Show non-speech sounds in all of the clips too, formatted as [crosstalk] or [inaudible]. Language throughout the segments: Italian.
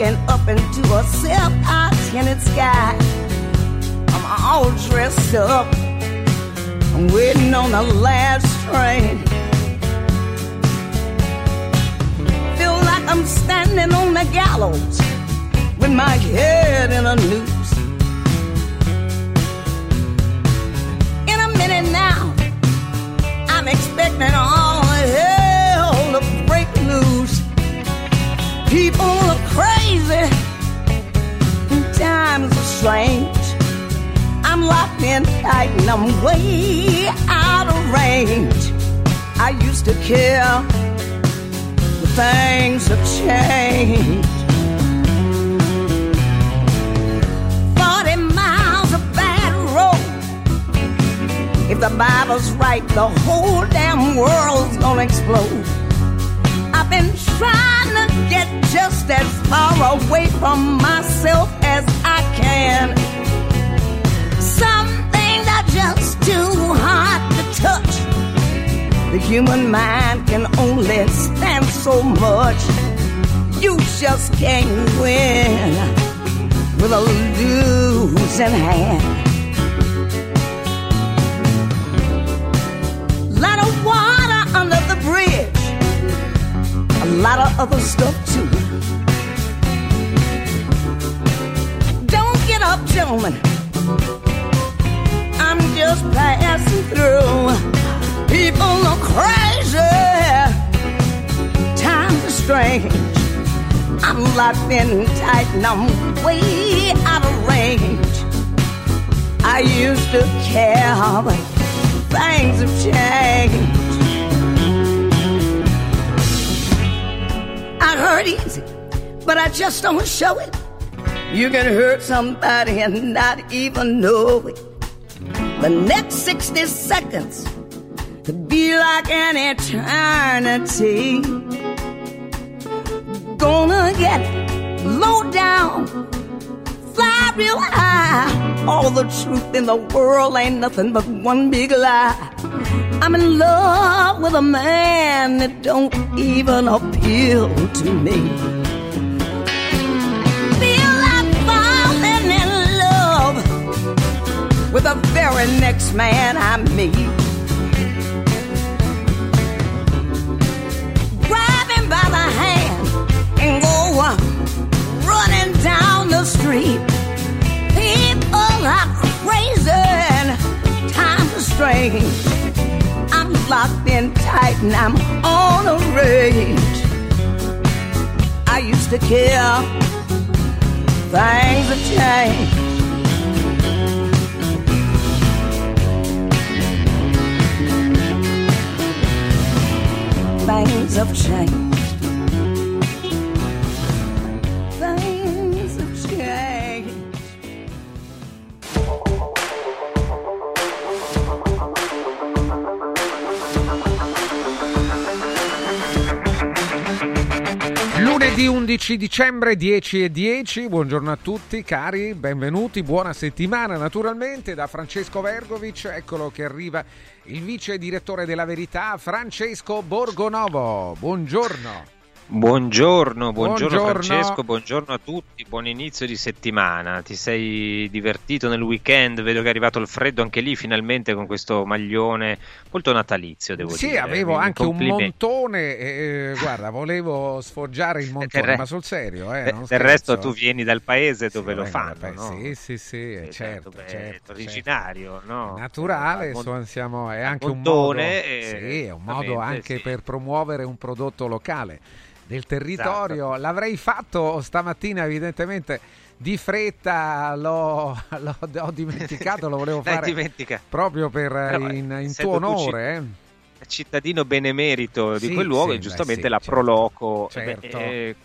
Looking up into a self-tinted sky. I'm all dressed up. I'm waiting on the last train. Feel like I'm standing on the gallows with my head in a noose. In a minute now, I'm expecting all People are crazy, and times are strange. I'm locked in tight and I'm way out of range. I used to care, but things have changed. 40 miles of bad road. If the Bible's right, the whole damn world's gonna explode. I've been trying get just as far away from myself as I can. Some things are just too hard to touch. The human mind can only stand so much. You just can't win with a losing hand. Lot of water under the bridge, a lot of other stuff too. Don't get up, gentlemen. I'm just passing through. People are crazy. Times are strange. I'm locked in tight and I'm way out of range. I used to care, but things have changed. I hurt easy, but I just don't show it. You can hurt somebody and not even know it. The next 60 seconds could be like an eternity. Gonna get low down, fly real high. All the truth in the world ain't nothing but one big lie. I'm in love with a man that don't even appeal to me. Feel like falling in love with the very next man I meet. Grab him by the hand and go running down the street. People are crazy and times are strange. Locked in tight and I'm on a rage. I used to care, things have changed. Things have changed. Lunedì 11 dicembre 10 e 10, buongiorno a tutti cari, benvenuti, buona settimana naturalmente da Francesco Vergovic, eccolo che arriva il vice direttore della Verità Francesco Borgonovo, buongiorno. Buongiorno, buongiorno, Buongiorno. Francesco, buongiorno a tutti, buon inizio di settimana. Ti sei divertito nel weekend? Vedo che è arrivato il freddo anche lì finalmente con questo maglione molto natalizio, devo Sì, dire. avevo Mi- anche un montone, e, guarda, volevo sfoggiare il montone, re- ma sul serio, eh, del resto tu vieni dal paese Sì, dove lo vengo fanno, no? Sì, sì, sì, eh, Eh, certo, beh, certo, originario, no? naturale, Eh, insomma, siamo, è anche un montone, modo, eh, sì, è un modo anche sì. per promuovere un prodotto locale del territorio. Esatto. L'avrei fatto stamattina, evidentemente di fretta l'ho, [laughs] l'ho, ho dimenticato, lo volevo [laughs] fare proprio per, Però, in, in tuo onore. Eh cittadino benemerito di sì, quel luogo sì, e giustamente beh, sì, la certo, Proloco certo. Eh,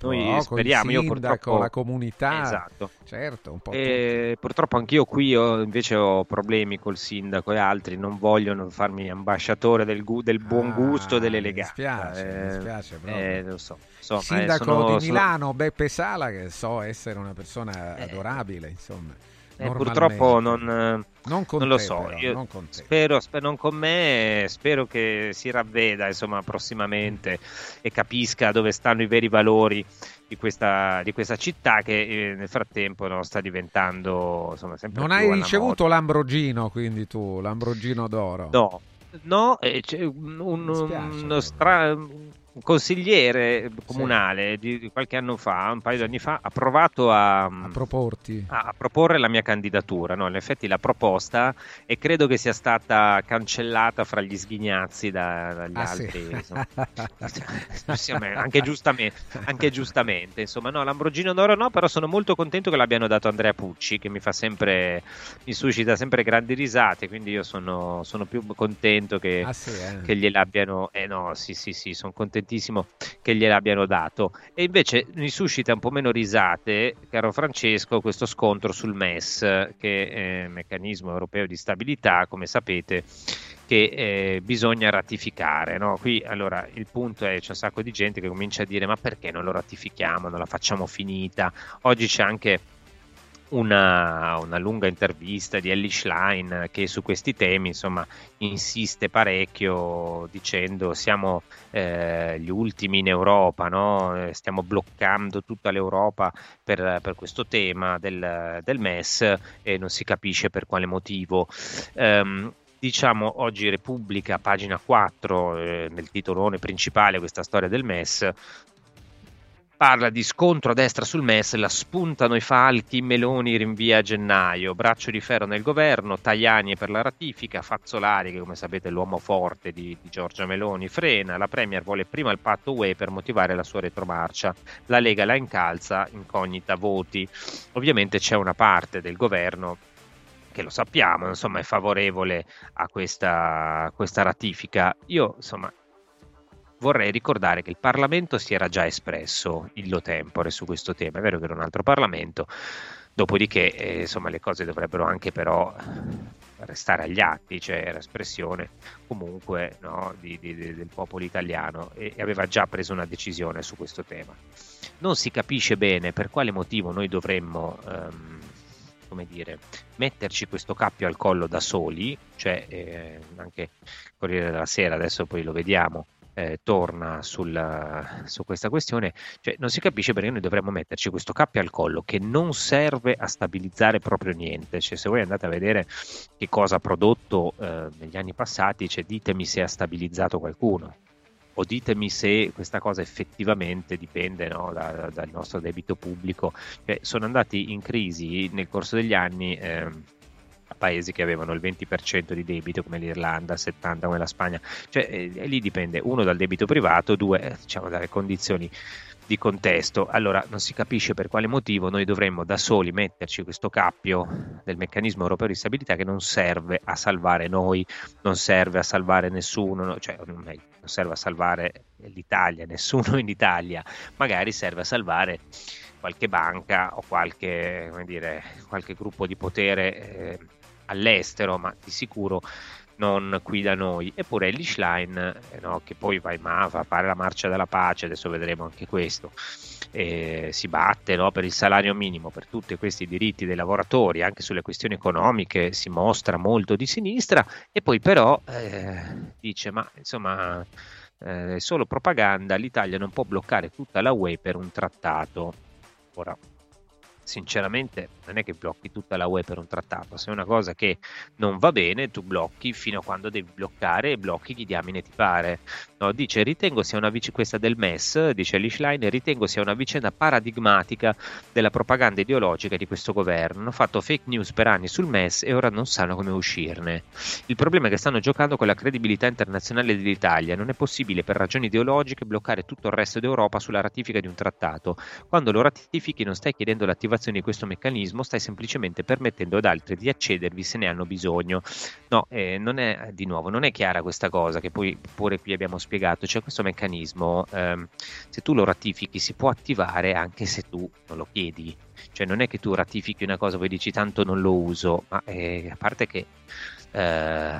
noi speriamo, io purtroppo la comunità, esatto. certo, un po' e purtroppo anch'io qui ho, invece ho problemi col sindaco e altri, non vogliono farmi ambasciatore del, gu- del buon ah, gusto e dell'eleganza. Mi spiace, eh, mi spiace proprio. Eh, lo so. Insomma, sindaco sono, di Milano, sono... Beppe Sala, che so essere una persona eh. adorabile, insomma. Eh, purtroppo non, non, non te, lo so. Però, non spero, spero, non con me, spero che si ravveda insomma, prossimamente e capisca dove stanno i veri valori di questa, di questa città che eh, nel frattempo no, sta diventando insomma, sempre Non hai ricevuto moda. l'Ambrogino, quindi tu, l'Ambrogino d'oro? No, no, eh, c'è un, un, uno stra- un consigliere comunale sì. di qualche anno fa, un paio di anni fa, ha provato a, a proporti. A, a, proporre la mia candidatura. No? In effetti l'ha proposta e credo che sia stata cancellata fra gli sghignazzi da, dagli ah, altri. [laughs] Sì. anche, giustamente, anche giustamente. Insomma, no, l'Ambrogino d'Oro no, però sono molto contento che l'abbiano dato Andrea Pucci, che mi fa sempre, mi suscita sempre grandi risate, quindi io sono, sono più contento che, ah, sì, eh. che gliel'abbiano... Eh no, sì, sì, sì, sono contento contentissimo che gliel'abbiano dato. E invece mi suscita un po' meno risate, caro Francesco, questo scontro sul MES, che è il meccanismo europeo di stabilità, come sapete che eh, bisogna ratificare. No? Qui allora il punto è c'è un sacco di gente che comincia a dire ma perché non lo ratifichiamo, non la facciamo finita. Oggi c'è anche una, una, lunga intervista di Ellie Schlein che su questi temi insomma insiste parecchio dicendo siamo eh, gli ultimi in Europa, no? Eh, stiamo bloccando tutta l'Europa per, per questo tema del, del, MES e non si capisce per quale motivo. Um, diciamo oggi Repubblica, pagina 4, eh, nel titolone principale, questa storia del MES, parla di scontro a destra sul MES, la spuntano i falchi, Meloni rinvia a gennaio, braccio di ferro nel governo, Tajani per la ratifica, Fazzolari, che come sapete è l'uomo forte di, di Giorgia Meloni, frena, la Premier vuole prima il patto UE per motivare la sua retromarcia, la Lega la incalza, incognita voti. Ovviamente c'è una parte del governo che lo sappiamo, insomma, è favorevole a questa, a questa ratifica. Io, insomma, vorrei ricordare che il Parlamento si era già espresso illo tempore su questo tema, è vero che era un altro Parlamento, dopodiché eh, insomma, le cose dovrebbero anche però restare agli atti, cioè l'espressione comunque no, di, di, del popolo italiano e, e aveva già preso una decisione su questo tema. Non si capisce bene per quale motivo noi dovremmo... Um, come dire, metterci questo cappio al collo da soli, cioè eh, anche Corriere della Sera, adesso poi lo vediamo, eh, torna sul, su questa questione, cioè non si capisce perché noi dovremmo metterci questo cappio al collo che non serve a stabilizzare proprio niente. Cioè, se voi andate a vedere che cosa ha prodotto eh, negli anni passati, cioè, ditemi se ha stabilizzato qualcuno o ditemi se questa cosa effettivamente dipende no, da, da, dal nostro debito pubblico. Cioè, sono andati in crisi nel corso degli anni. Eh, paesi che avevano il 20% di debito come l'Irlanda, il 70% come la Spagna, cioè eh, lì dipende uno dal debito privato, due eh, diciamo dalle condizioni di contesto. Allora non si capisce per quale motivo noi dovremmo da soli metterci questo cappio del meccanismo europeo di stabilità che non serve a salvare noi, non serve a salvare nessuno, no, cioè non serve a salvare l'Italia, nessuno in Italia, magari serve a salvare qualche banca o qualche, dire, qualche gruppo di potere eh, all'estero, ma di sicuro non qui da noi. Eppure Ellie Schlein, eh, no, che poi va in MAVA, fare la marcia della pace, adesso vedremo anche questo, eh, si batte no, per il salario minimo, per tutti questi diritti dei lavoratori, anche sulle questioni economiche si mostra molto di sinistra e poi però eh, dice ma insomma eh, solo propaganda, l'Italia non può bloccare tutta la UE per un trattato. Ora, sinceramente non è che blocchi tutta la UE per un trattato, se è una cosa che non va bene tu blocchi fino a quando devi bloccare e blocchi chi diamine ti pare. No, dice ritengo sia una vicenda questa del MES, dice Lischlein, ritengo sia una vicenda paradigmatica della propaganda ideologica di questo governo. Hanno fatto fake news per anni sul MES e ora non sanno come uscirne. Il problema è che stanno giocando con la credibilità internazionale dell'Italia. Non è possibile per ragioni ideologiche bloccare tutto il resto d'Europa sulla ratifica di un trattato. Quando lo ratifichi non stai chiedendo l'attivazione di questo meccanismo stai semplicemente permettendo ad altri di accedervi se ne hanno bisogno. No, eh, non è di nuovo, non è chiara questa cosa che poi pure qui abbiamo spiegato, cioè questo meccanismo, ehm, se tu lo ratifichi, si può attivare anche se tu non lo chiedi. Cioè non è che tu ratifichi una cosa poi dici tanto non lo uso, ma eh, a parte che eh,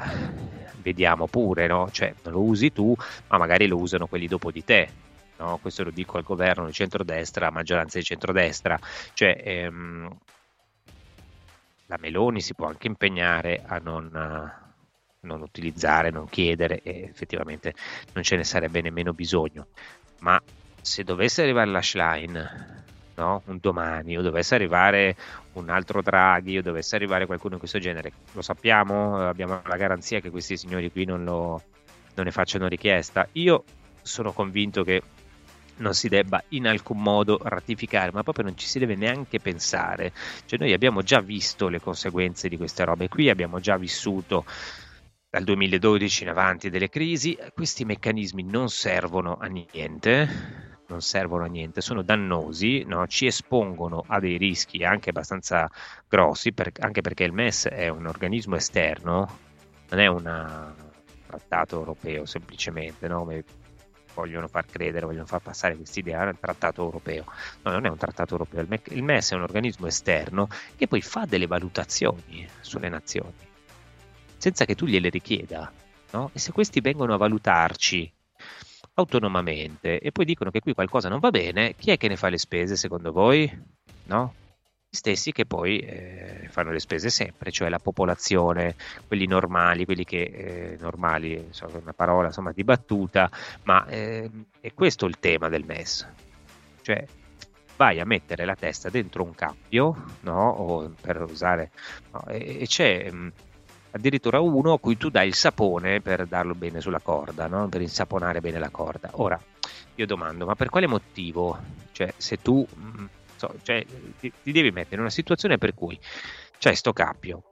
vediamo pure, no? Cioè non lo usi tu, ma magari lo usano quelli dopo di te no? questo lo dico al governo di centrodestra, maggioranza di centrodestra, cioè ehm, la Meloni si può anche impegnare a non, a non utilizzare, non chiedere e effettivamente non ce ne sarebbe nemmeno bisogno, ma se dovesse arrivare la Schlein No? un domani o dovesse arrivare un altro Draghi o dovesse arrivare qualcuno di questo genere, lo sappiamo, abbiamo la garanzia che questi signori qui non, lo, non ne facciano richiesta. Io sono convinto che non si debba in alcun modo ratificare, ma proprio non ci si deve neanche pensare. Cioè noi abbiamo già visto le conseguenze di queste robe qui, abbiamo già vissuto dal 2012 in avanti delle crisi, questi meccanismi non servono a niente, non servono a niente, sono dannosi, no? ci espongono a dei rischi anche abbastanza grossi, per, anche perché il MES è un organismo esterno, non è un trattato europeo semplicemente, no? vogliono far credere, vogliono far passare quest'idea del trattato europeo. No, non è un trattato europeo, il MES è un organismo esterno che poi fa delle valutazioni sulle nazioni, senza che tu gliele richieda. No? E se questi vengono a valutarci autonomamente e poi dicono che qui qualcosa non va bene, chi è che ne fa le spese secondo voi? No? stessi che poi eh, fanno le spese sempre, cioè la popolazione, quelli normali, quelli che eh, normali, insomma, una parola insomma di battuta, ma eh, è questo il tema del MES. Cioè vai a mettere la testa dentro un cappio, no? Per usare, no? e, e, c'è addirittura uno a cui tu dai il sapone per darlo bene sulla corda, no? Per insaponare bene la corda. Ora, io domando, ma per quale motivo? Cioè, se tu mh, so, cioè, ti, ti, devi mettere in una situazione per cui c'è sto cappio,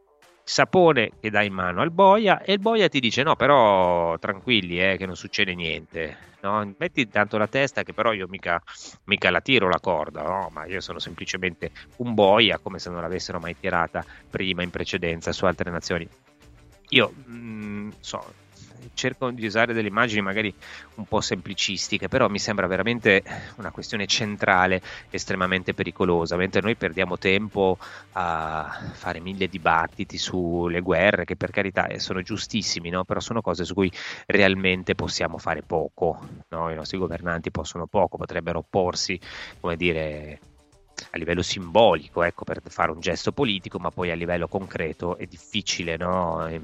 sapone che dai in mano al boia e il boia ti dice no però tranquilli eh, che non succede niente no? metti tanto la testa che però io mica, mica la tiro la corda no? ma io sono semplicemente un boia come se non l'avessero mai tirata prima in precedenza su altre nazioni io mh, mm, so cerco di usare delle immagini magari un po' semplicistiche, però mi sembra veramente una questione centrale, estremamente pericolosa, mentre noi perdiamo tempo a fare mille dibattiti sulle guerre, che per carità eh, sono giustissimi, no? però sono cose su cui realmente possiamo fare poco, no? i nostri governanti possono poco, potrebbero opporsi, come dire, a livello simbolico, ecco, per fare un gesto politico, ma poi a livello concreto è difficile, no? E,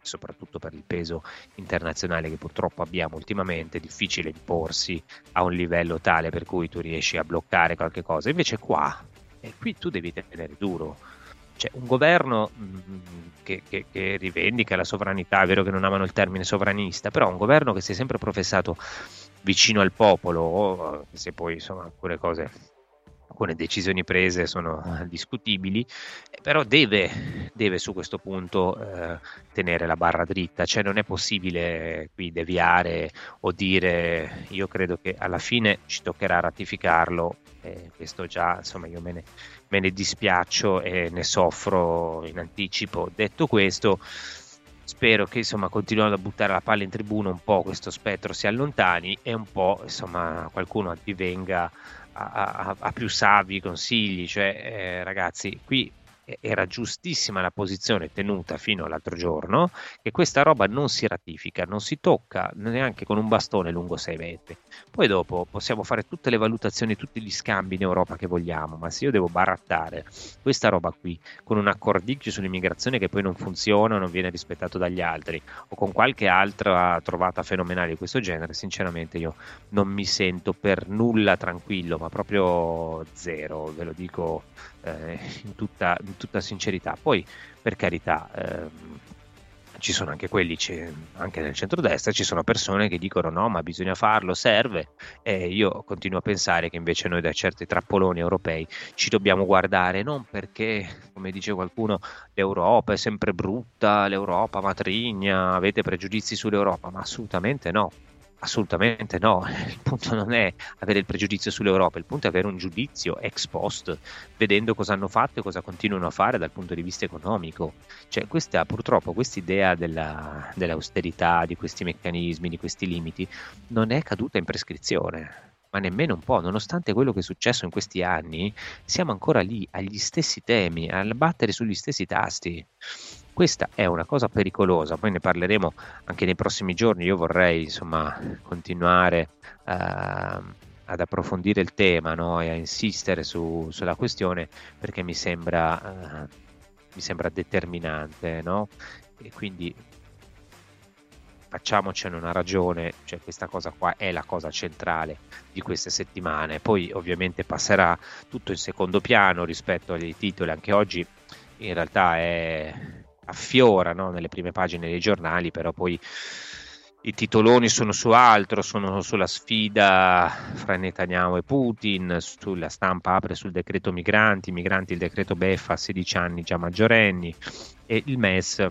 soprattutto per il peso internazionale che purtroppo abbiamo ultimamente, è difficile imporsi a un livello tale per cui tu riesci a bloccare qualche cosa. Invece qua, eh, qui tu devi tenere duro. Cioè, un governo mh, che, che, che, rivendica la sovranità, è vero che non amano il termine sovranista, però un governo che si è sempre professato vicino al popolo, se poi insomma alcune cose alcune decisioni prese sono eh, discutibili, però deve, deve su questo punto eh, tenere la barra dritta, cioè non è possibile qui deviare o dire io credo che alla fine ci toccherà ratificarlo, eh, questo già insomma io me ne, me ne dispiaccio e ne soffro in anticipo. Detto questo, spero che insomma continuando a buttare la palla in tribuna un po' questo spettro si allontani e un po' insomma qualcuno addivenga a, a, a più savi consigli, cioè eh, ragazzi, qui era giustissima la posizione tenuta fino all'altro giorno, che questa roba non si ratifica, non si tocca neanche con un bastone lungo 6 metri. Poi dopo possiamo fare tutte le valutazioni, tutti gli scambi in Europa che vogliamo, ma se io devo barattare questa roba qui con un accordicchio sull'immigrazione che poi non funziona, non viene rispettato dagli altri, o con qualche altra trovata fenomenale di questo genere, sinceramente io non mi sento per nulla tranquillo, ma proprio zero, ve lo dico eh, in, tutta, in, tutta, sincerità. Poi, per carità, ehm, ci sono anche quelli, anche nel centrodestra, ci sono persone che dicono no, ma bisogna farlo, serve. E io continuo a pensare che invece noi da certi trappoloni europei ci dobbiamo guardare non perché, come dice qualcuno, l'Europa è sempre brutta, l'Europa matrigna, avete pregiudizi sull'Europa, ma assolutamente no Assolutamente no, [laughs] il punto non è avere il pregiudizio sull'Europa, il punto è avere un giudizio ex post, vedendo cosa hanno fatto e cosa continuano a fare dal punto di vista economico. Cioè, questa, purtroppo questa idea della, dell'austerità, di questi meccanismi, di questi limiti, non è caduta in prescrizione ma nemmeno un po', nonostante quello che è successo in questi anni, siamo ancora lì agli stessi temi, a battere sugli stessi tasti. Questa è una cosa pericolosa, poi ne parleremo anche nei prossimi giorni. Io vorrei insomma continuare uh, ad approfondire il tema no? e a insistere su, sulla questione perché mi sembra, uh, mi sembra determinante. No? E quindi facciamocene una ragione, cioè questa cosa qua è la cosa centrale di queste settimane. Poi ovviamente passerà tutto in secondo piano rispetto ai titoli, anche oggi in realtà è affiora no? nelle prime pagine dei giornali, però poi i titoloni sono su altro, sono sulla sfida fra Netanyahu e Putin, sulla stampa apre sul decreto migranti, migranti il decreto beffa a 16 anni già maggiorenni e il MES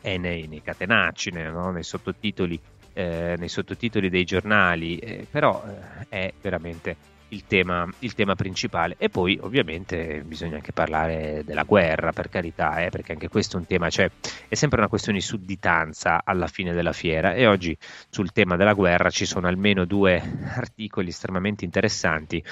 è nei, nei catenacci, no? nei, sottotitoli, eh, nei, sottotitoli, dei giornali, eh, però eh, è veramente il tema, il tema, principale. E poi ovviamente bisogna anche parlare della guerra, per carità, eh, perché anche questo è un tema, cioè è sempre una questione di sudditanza alla fine della fiera e oggi sul tema della guerra ci sono almeno due [laughs] articoli estremamente interessanti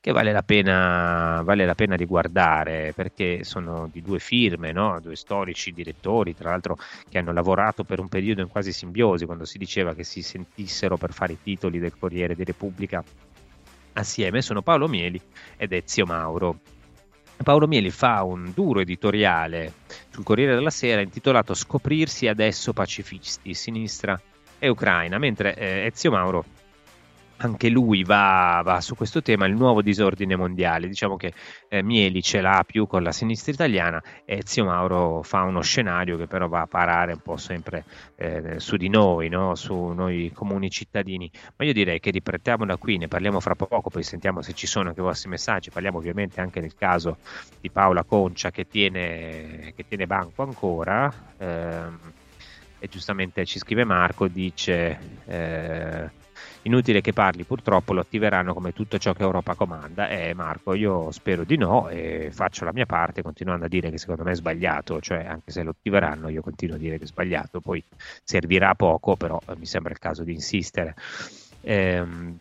che vale la pena, vale la pena riguardare perché sono di due firme, no? due storici direttori, tra l'altro che hanno lavorato per un periodo in quasi simbiosi, quando si diceva che si sentissero per fare i titoli del Corriere di Repubblica assieme sono Paolo Mieli ed Ezio Mauro. Paolo Mieli fa un duro editoriale sul Corriere della Sera intitolato Scoprirsi adesso pacifisti, sinistra e Ucraina, mentre eh, Ezio Mauro anche lui va, va, su questo tema, il nuovo disordine mondiale. Diciamo che eh, Mieli ce l'ha più con la sinistra italiana e Zio Mauro fa uno scenario che però va a parare un po' sempre eh, su di noi, no? su noi comuni cittadini. Ma io direi che riprendiamo da qui, ne parliamo fra poco, poi sentiamo se ci sono anche i vostri messaggi. Parliamo ovviamente anche del caso di Paola Concia che tiene, che tiene banco ancora. Ehm, e giustamente ci scrive Marco, dice... Eh, Inutile che parli, purtroppo lo attiveranno come tutto ciò che Europa comanda. E eh, Marco, io spero di no e faccio la mia parte continuando a dire che secondo me è sbagliato, cioè anche se lo attiveranno io continuo a dire che è sbagliato, poi servirà poco, però eh, mi sembra il caso di insistere. Ehm,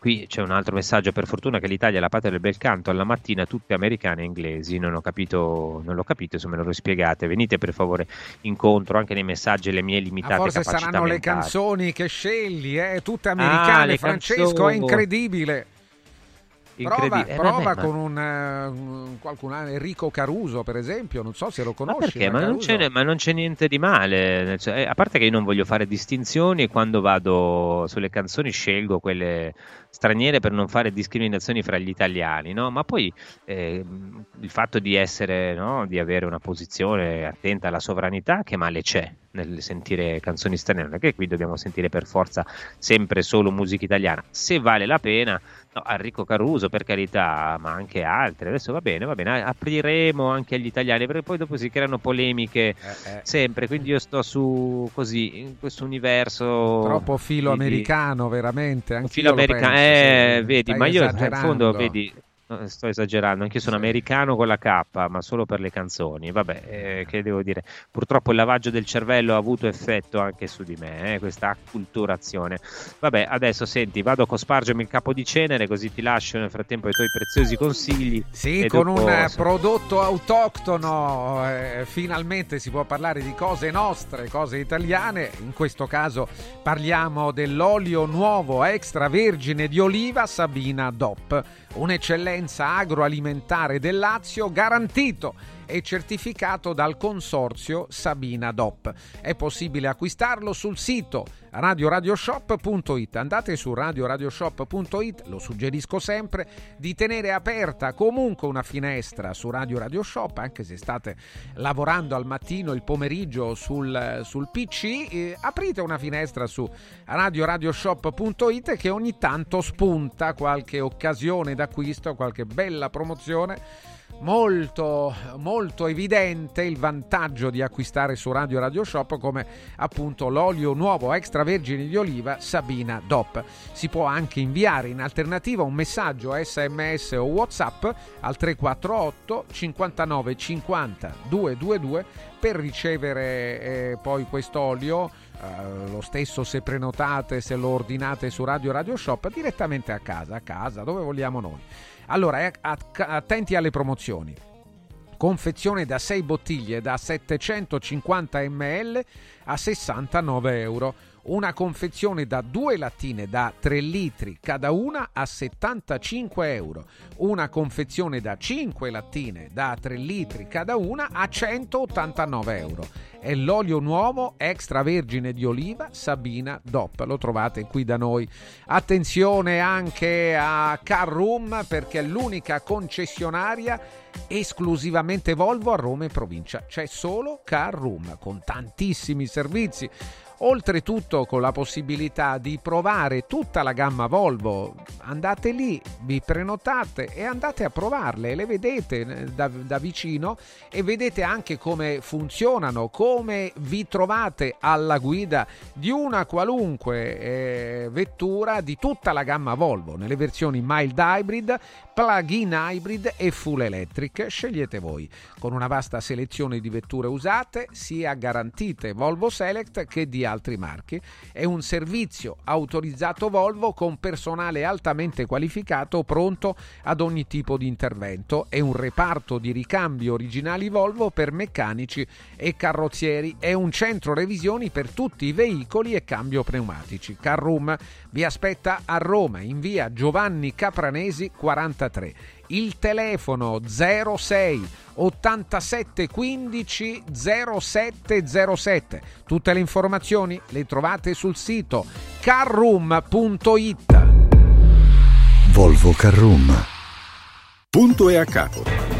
Qui c'è un altro messaggio, per fortuna che l'Italia è la patria del bel canto, alla mattina tutte americane e inglesi, non ho capito, non l'ho capito se me lo spiegate, venite per favore incontro anche nei messaggi le mie limitate Ma forse saranno mentali. le canzoni che scegli, eh? tutte americane, ah, Francesco, canzoni. è incredibile. Prova, eh, prova vabbè, con un, uh, qualcun Enrico Caruso, per esempio, non so se lo conosci. Ma perché? Ma non, ma non, c'è, niente di male. Cioè, eh, a parte che io non voglio fare distinzioni e quando vado sulle canzoni scelgo quelle straniere per non fare discriminazioni fra gli italiani, no? Ma poi eh, il fatto di essere, no? di avere una posizione attenta alla sovranità, che male c'è? Nel sentire canzoni straniere, non è che qui dobbiamo sentire per forza sempre solo musica italiana. Se vale la pena, no, Enrico Caruso per carità, ma anche altri. Adesso va bene, va bene, apriremo anche agli italiani, perché poi dopo si creano polemiche eh, eh. sempre. Quindi io sto su così, in questo universo. Troppo filo di, americano, veramente. Anche filo americano, eh, vedi, ma io in fondo, vedi sto esagerando, anche io sono americano con la K, ma solo per le canzoni. Vabbè, eh, che devo dire? Purtroppo il lavaggio del cervello ha avuto effetto anche su di me, eh, questa acculturazione. Vabbè, adesso senti, vado a cospargermi il capo di cenere, così ti lascio nel frattempo i tuoi preziosi consigli. Sì, con dopo... un prodotto autoctono, eh, finalmente si può parlare di cose nostre, cose italiane. In questo caso parliamo dell'olio nuovo extravergine di oliva Sabina DOP un'eccellenza agroalimentare del Lazio garantito e certificato dal consorzio Sabina DOP. È possibile acquistarlo sul sito radioradioshop.it. Andate su radioradioshop.it, lo suggerisco sempre, di tenere aperta comunque una finestra su Radio Radio Shop, anche se state lavorando al mattino, il pomeriggio sul, sul PC, eh, aprite una finestra su radioradioshop.it che ogni tanto spunta qualche occasione d'acquisto, qualche bella promozione molto, molto evidente il vantaggio di acquistare su Radio Radio Shop come appunto l'olio nuovo extravergine di oliva Sabina DOP. Si può anche inviare in alternativa un messaggio sms o whatsapp al 348 59 50 222 per ricevere eh, poi quest'olio eh, lo stesso se prenotate, se lo ordinate su Radio Radio Shop direttamente a casa, a casa, dove vogliamo noi. Allora, eh, attenti alle promozioni. Confezione da 6 bottiglie da 750 ml a 69 euro una confezione da due lattine da 3 litri cada una a 75 euro, una confezione da 5 lattine da 3 litri cada una a 189 euro. È l'olio nuovo extravergine di oliva Sabina DOP, lo trovate qui da noi. Attenzione anche a Carroom perché è l'unica concessionaria esclusivamente Volvo a Roma e provincia. C'è solo Carroom con tantissimi servizi oltretutto con la possibilità di provare tutta la gamma Volvo. Andate lì, vi prenotate e andate a provarle, le vedete da, da vicino e vedete anche come funzionano, come vi trovate alla guida di una qualunque eh, vettura di tutta la gamma Volvo, nelle versioni mild hybrid, plug-in hybrid e full electric. Scegliete voi, con una vasta selezione di vetture usate, sia garantite Volvo Select che di altri marchi. È un servizio autorizzato Volvo con personale altamente qualificato pronto ad ogni tipo di intervento. È un reparto di ricambio originali Volvo per meccanici e carrozzieri. È un centro revisioni per tutti i veicoli e cambio pneumatici. Carroom vi aspetta a Roma in via Giovanni Capranesi 43 il telefono 06 87 15 0707. Tutte le informazioni le trovate sul sito carroom.it. Volvo Carroom. Punto e a capo.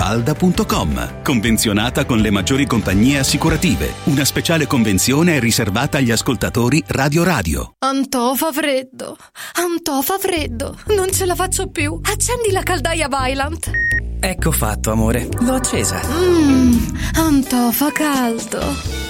villamafalda.com. Convenzionata con le maggiori compagnie assicurative. Una speciale convenzione è riservata agli ascoltatori Radio Radio. Antò fa freddo. Antò fa freddo. Non ce la faccio più. Accendi la caldaia Vylant. Ecco fatto, amore. L'ho accesa. Mmm, Antò fa caldo.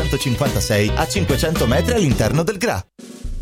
956 a 500 metri all'interno del GRA.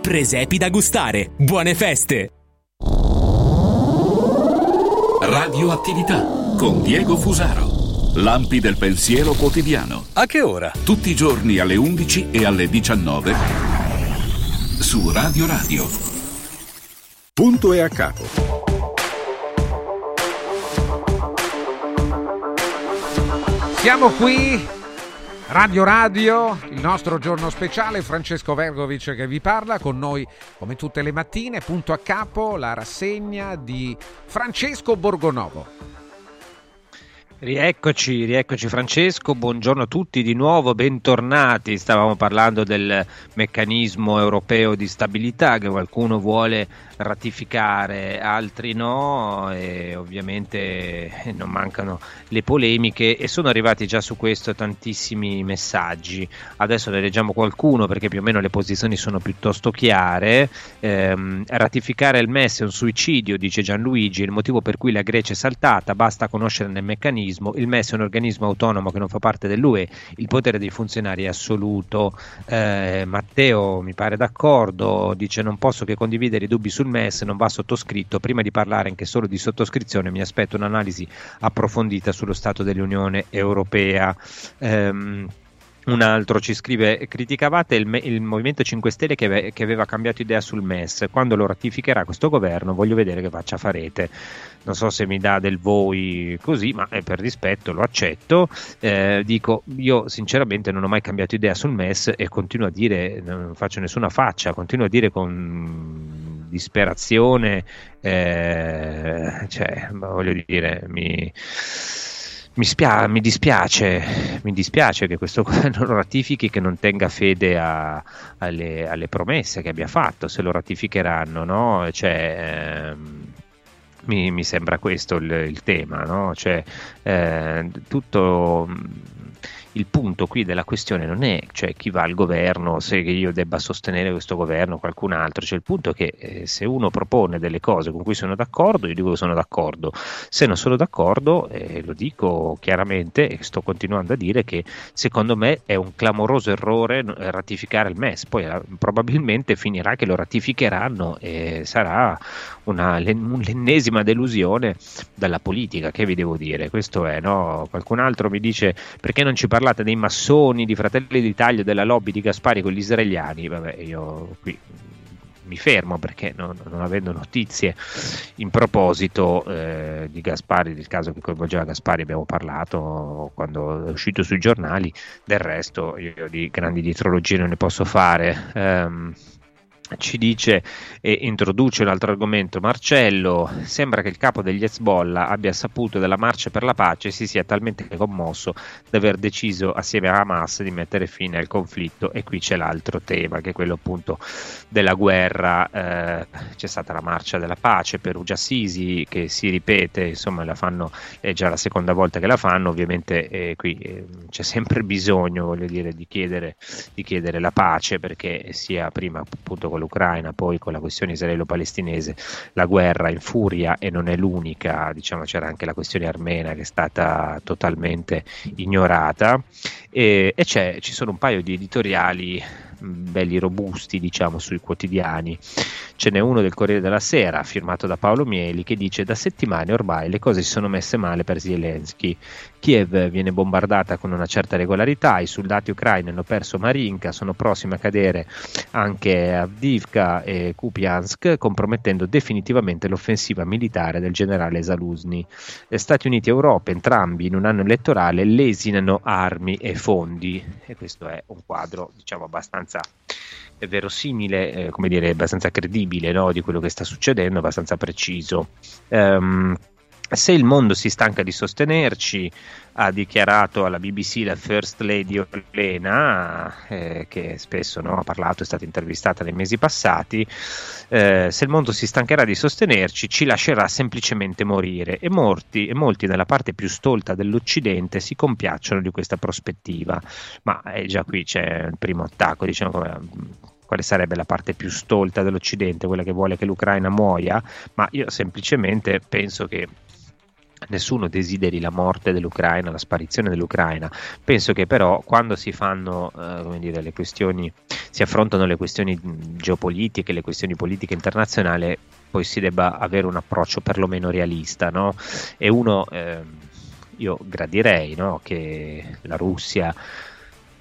Presepi da gustare. Buone feste! Radioattività con Diego Fusaro. Lampi del pensiero quotidiano. A che ora? Tutti i giorni alle 11 e alle 19 su Radio Radio. Punto e a capo. Siamo qui Radio Radio, il nostro giorno speciale, Francesco Vergovic che vi parla, con noi come tutte le mattine, punto a capo, la rassegna di Francesco Borgonovo. Rieccoci, rieccoci Francesco, buongiorno a tutti di nuovo, bentornati. Stavamo parlando del meccanismo europeo di stabilità che qualcuno vuole ratificare, altri no e ovviamente non mancano le polemiche e sono arrivati già su questo tantissimi messaggi. Adesso ne leggiamo qualcuno perché più o meno le posizioni sono piuttosto chiare. Eh, ratificare il MES è un suicidio, dice Gianluigi, il motivo per cui la Grecia è saltata, basta conoscere il meccanismo il MES è un organismo autonomo che non fa parte dell'UE, il potere dei funzionari è assoluto. Eh, Matteo mi pare d'accordo, dice non posso che condividere i dubbi sul MES, non va sottoscritto. Prima di parlare anche solo di sottoscrizione mi aspetto un'analisi approfondita sullo stato dell'Unione Europea. Um, un altro ci scrive: Criticavate il, il Movimento 5 Stelle che, che, aveva cambiato idea sul MES. Quando lo ratificherà questo governo, voglio vedere che faccia farete. Non so se mi dà del voi così, ma eh, per rispetto lo accetto. Eh, dico: Io sinceramente non ho mai cambiato idea sul MES e continuo a dire: non faccio nessuna faccia, continuo a dire con disperazione, eh, cioè, voglio dire, mi mi, spia- mi, dispiace, mi, dispiace, che questo governo [laughs] lo ratifichi, che non tenga fede a, alle, alle, promesse che abbia fatto, se lo ratificheranno, no? Cioè, ehm, mi, mi, sembra questo il, il tema, no? Cioè, eh, tutto il punto qui della questione non è cioè, chi va al governo, se io debba sostenere questo governo o qualcun altro, cioè, il punto è che eh, se uno propone delle cose con cui sono d'accordo, io dico che sono d'accordo, se non sono d'accordo eh, lo dico chiaramente e sto continuando a dire che secondo me è un clamoroso errore ratificare il MES, poi eh, probabilmente finirà che lo ratificheranno e sarà una, l'ennesima delusione dalla politica, che vi devo dire, questo è, no? qualcun altro mi dice perché non ci parla parlate dei massoni, di Fratelli d'Italia, della lobby di Gaspari con gli israeliani, vabbè, io qui mi fermo perché non, non avendo notizie in proposito eh, di Gaspari, del caso che coinvolgeva Gaspari abbiamo parlato quando è uscito sui giornali, del resto io di grandi dietrologie non ne posso fare. Um, ci dice e introduce un altro argomento. Marcello sembra che il capo degli Hezbollah abbia saputo della marcia per la pace e si sia talmente commosso da aver deciso assieme a Hamas di mettere fine al conflitto. E qui c'è l'altro tema che è quello appunto della guerra. Eh, c'è stata la marcia della pace per Ujassisi che si ripete insomma la fanno è già la seconda volta che la fanno. Ovviamente eh, qui eh, c'è sempre bisogno voglio dire di chiedere, di chiedere la pace perché sia prima appunto con l'Ucraina, poi con la questione israelo-palestinese, la guerra infuria e non è l'unica, diciamo c'era anche la questione armena che è stata totalmente ignorata. E, e ci sono un paio di editoriali belli robusti diciamo sui quotidiani. Ce n'è uno del Corriere della Sera firmato da Paolo Mieli che dice da settimane ormai le cose si sono messe male per Zelensky Kiev viene bombardata con una certa regolarità i soldati ucraini hanno perso Marinka sono prossimi a cadere anche Avdivka e Kupiansk compromettendo definitivamente l'offensiva militare del generale Zaluzny Stati Uniti e Europa entrambi in un anno elettorale lesinano armi e fondi e questo è un quadro diciamo abbastanza abbastanza verosimile, eh, come dire, abbastanza credibile no? di quello che sta succedendo, abbastanza preciso. Um, se il mondo si stanca di sostenerci, ha dichiarato alla BBC la First Lady Olena, eh, che spesso no, ha parlato, è stata intervistata nei mesi passati, eh, se il mondo si stancherà di sostenerci, ci lascerà semplicemente morire e, morti, e molti nella parte più stolta dell'Occidente si compiacciono di questa prospettiva. Ma eh, già qui c'è il primo attacco, diciamo come quale sarebbe la parte più stolta dell'Occidente, quella che vuole che l'Ucraina muoia, ma io semplicemente penso che nessuno desideri la morte dell'Ucraina, la sparizione dell'Ucraina. Penso che però quando si fanno eh, dire, le questioni, si affrontano le questioni geopolitiche, le questioni politiche internazionali, poi si debba avere un approccio perlomeno realista, no? E uno, eh, io gradirei no? che la Russia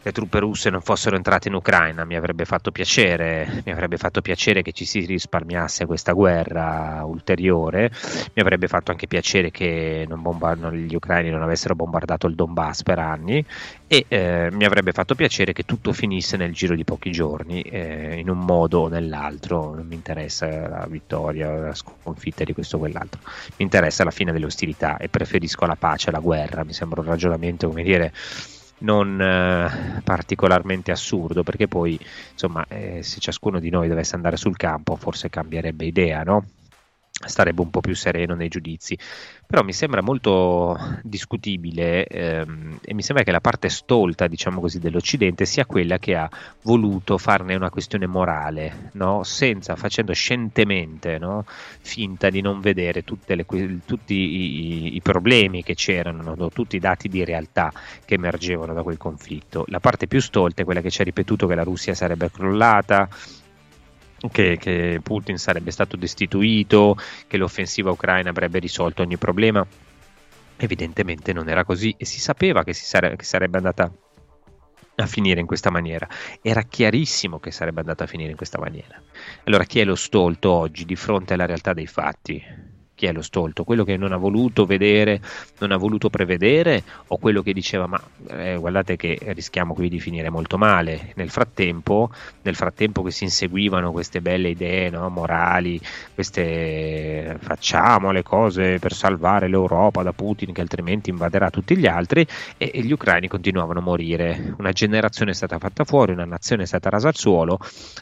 le truppe russe non fossero entrate in Ucraina, mi avrebbe fatto piacere, mi avrebbe fatto piacere che ci si risparmiasse questa guerra ulteriore, mi avrebbe fatto anche piacere che bombard- gli ucraini non avessero bombardato il Donbass per anni e eh, mi avrebbe fatto piacere che tutto finisse nel giro di pochi giorni, eh, in un modo o nell'altro, non mi interessa la vittoria la sconfitta di questo o quell'altro, mi interessa la fine delle ostilità e preferisco la pace alla guerra, mi sembra un ragionamento come dire non eh, particolarmente assurdo, perché poi insomma eh, se ciascuno di noi dovesse andare sul campo forse cambierebbe idea, no? Starebbe un po' più sereno nei giudizi. Però mi sembra molto discutibile ehm, e mi sembra che la parte stolta, diciamo così, dell'Occidente sia quella che ha voluto farne una questione morale, no? senza, facendo scientemente no? finta di non vedere le, tutti i, i, problemi che c'erano, no? tutti i dati di realtà che emergevano da quel conflitto. La parte più stolta è quella che ci ha ripetuto che la Russia sarebbe crollata, che, che, Putin sarebbe stato destituito, che l'offensiva ucraina avrebbe risolto ogni problema. Evidentemente non era così e si sapeva che, si sare- che sarebbe andata a finire in questa maniera. Era chiarissimo che sarebbe andata a finire in questa maniera. Allora chi è lo stolto oggi di fronte alla realtà dei fatti? Chi è lo stolto? Quello che non ha voluto vedere, non ha voluto prevedere o quello che diceva ma eh, guardate che rischiamo qui di finire molto male. Nel frattempo, nel frattempo che si inseguivano queste belle idee no, morali, queste facciamo le cose per salvare l'Europa da Putin che altrimenti invaderà tutti gli altri e, e gli ucraini continuavano a morire. Una generazione è stata fatta fuori, una nazione è stata rasa al suolo.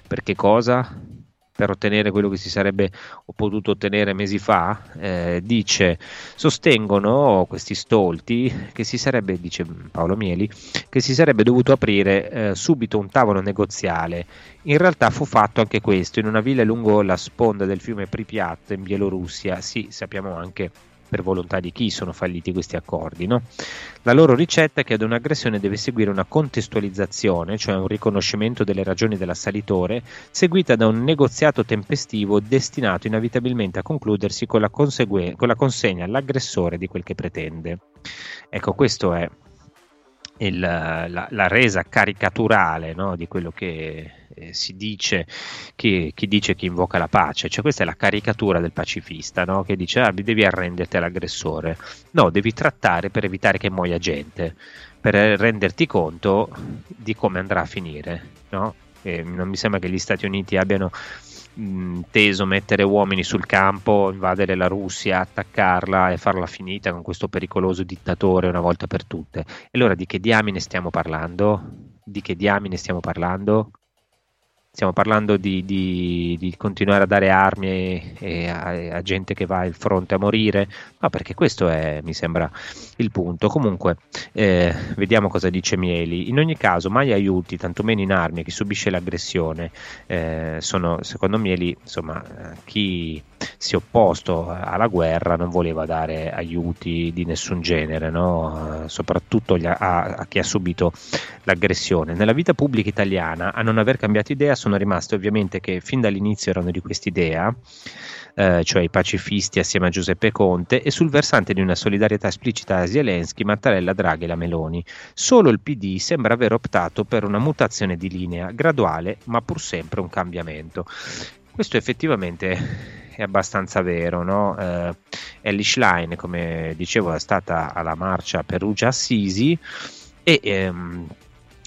Perché cosa? Per ottenere quello che si sarebbe potuto ottenere mesi fa, eh, dice, sostengono questi stolti che si sarebbe, dice Paolo Mieli, che si sarebbe dovuto aprire eh, subito un tavolo negoziale. In realtà fu fatto anche questo in una villa lungo la sponda del fiume Pripyat in Bielorussia. Sì, sappiamo anche per volontà di chi sono falliti questi accordi. No? La loro ricetta è che ad un'aggressione deve seguire una contestualizzazione, cioè un riconoscimento delle ragioni dell'assalitore, seguita da un negoziato tempestivo destinato inevitabilmente a concludersi con la, consegue- con la consegna all'aggressore di quel che pretende. Ecco, questo è il, la, la, resa caricaturale no, di quello che eh, si dice chi, chi, dice che invoca la pace, cioè questa è la caricatura del pacifista no, che dice ah, devi arrenderti all'aggressore, no, devi trattare per evitare che muoia gente, per renderti conto di come andrà a finire. No? non mi sembra che gli Stati Uniti abbiano teso mettere uomini sul campo, invadere la Russia, attaccarla e farla finita con questo pericoloso dittatore una volta per tutte. E allora di che diamine stiamo parlando? Di che diamine stiamo parlando? Stiamo parlando di, di, di continuare a dare armi e, a, a, gente che va al fronte a morire? No, perché questo è, mi sembra, il punto. Comunque, eh, vediamo cosa dice Mieli. In ogni caso, mai aiuti, tantomeno in armi, chi subisce l'aggressione. Eh, sono, secondo Mieli, insomma, chi si è opposto alla guerra non voleva dare aiuti di nessun genere, no? soprattutto a, a chi ha subito l'aggressione. Nella vita pubblica italiana, a non aver cambiato idea, sono rimaste ovviamente che fin dall'inizio erano di quest'idea, eh, cioè i pacifisti assieme a Giuseppe Conte, e sul versante di una solidarietà esplicita a Zelensky, Mattarella, Draghi e la Meloni. Solo il PD sembra aver optato per una mutazione di linea, graduale, ma pur sempre un cambiamento. Questo effettivamente è abbastanza vero. No? Eh, Ellie Schlein, come dicevo, è stata alla marcia Perugia-Assisi e ehm,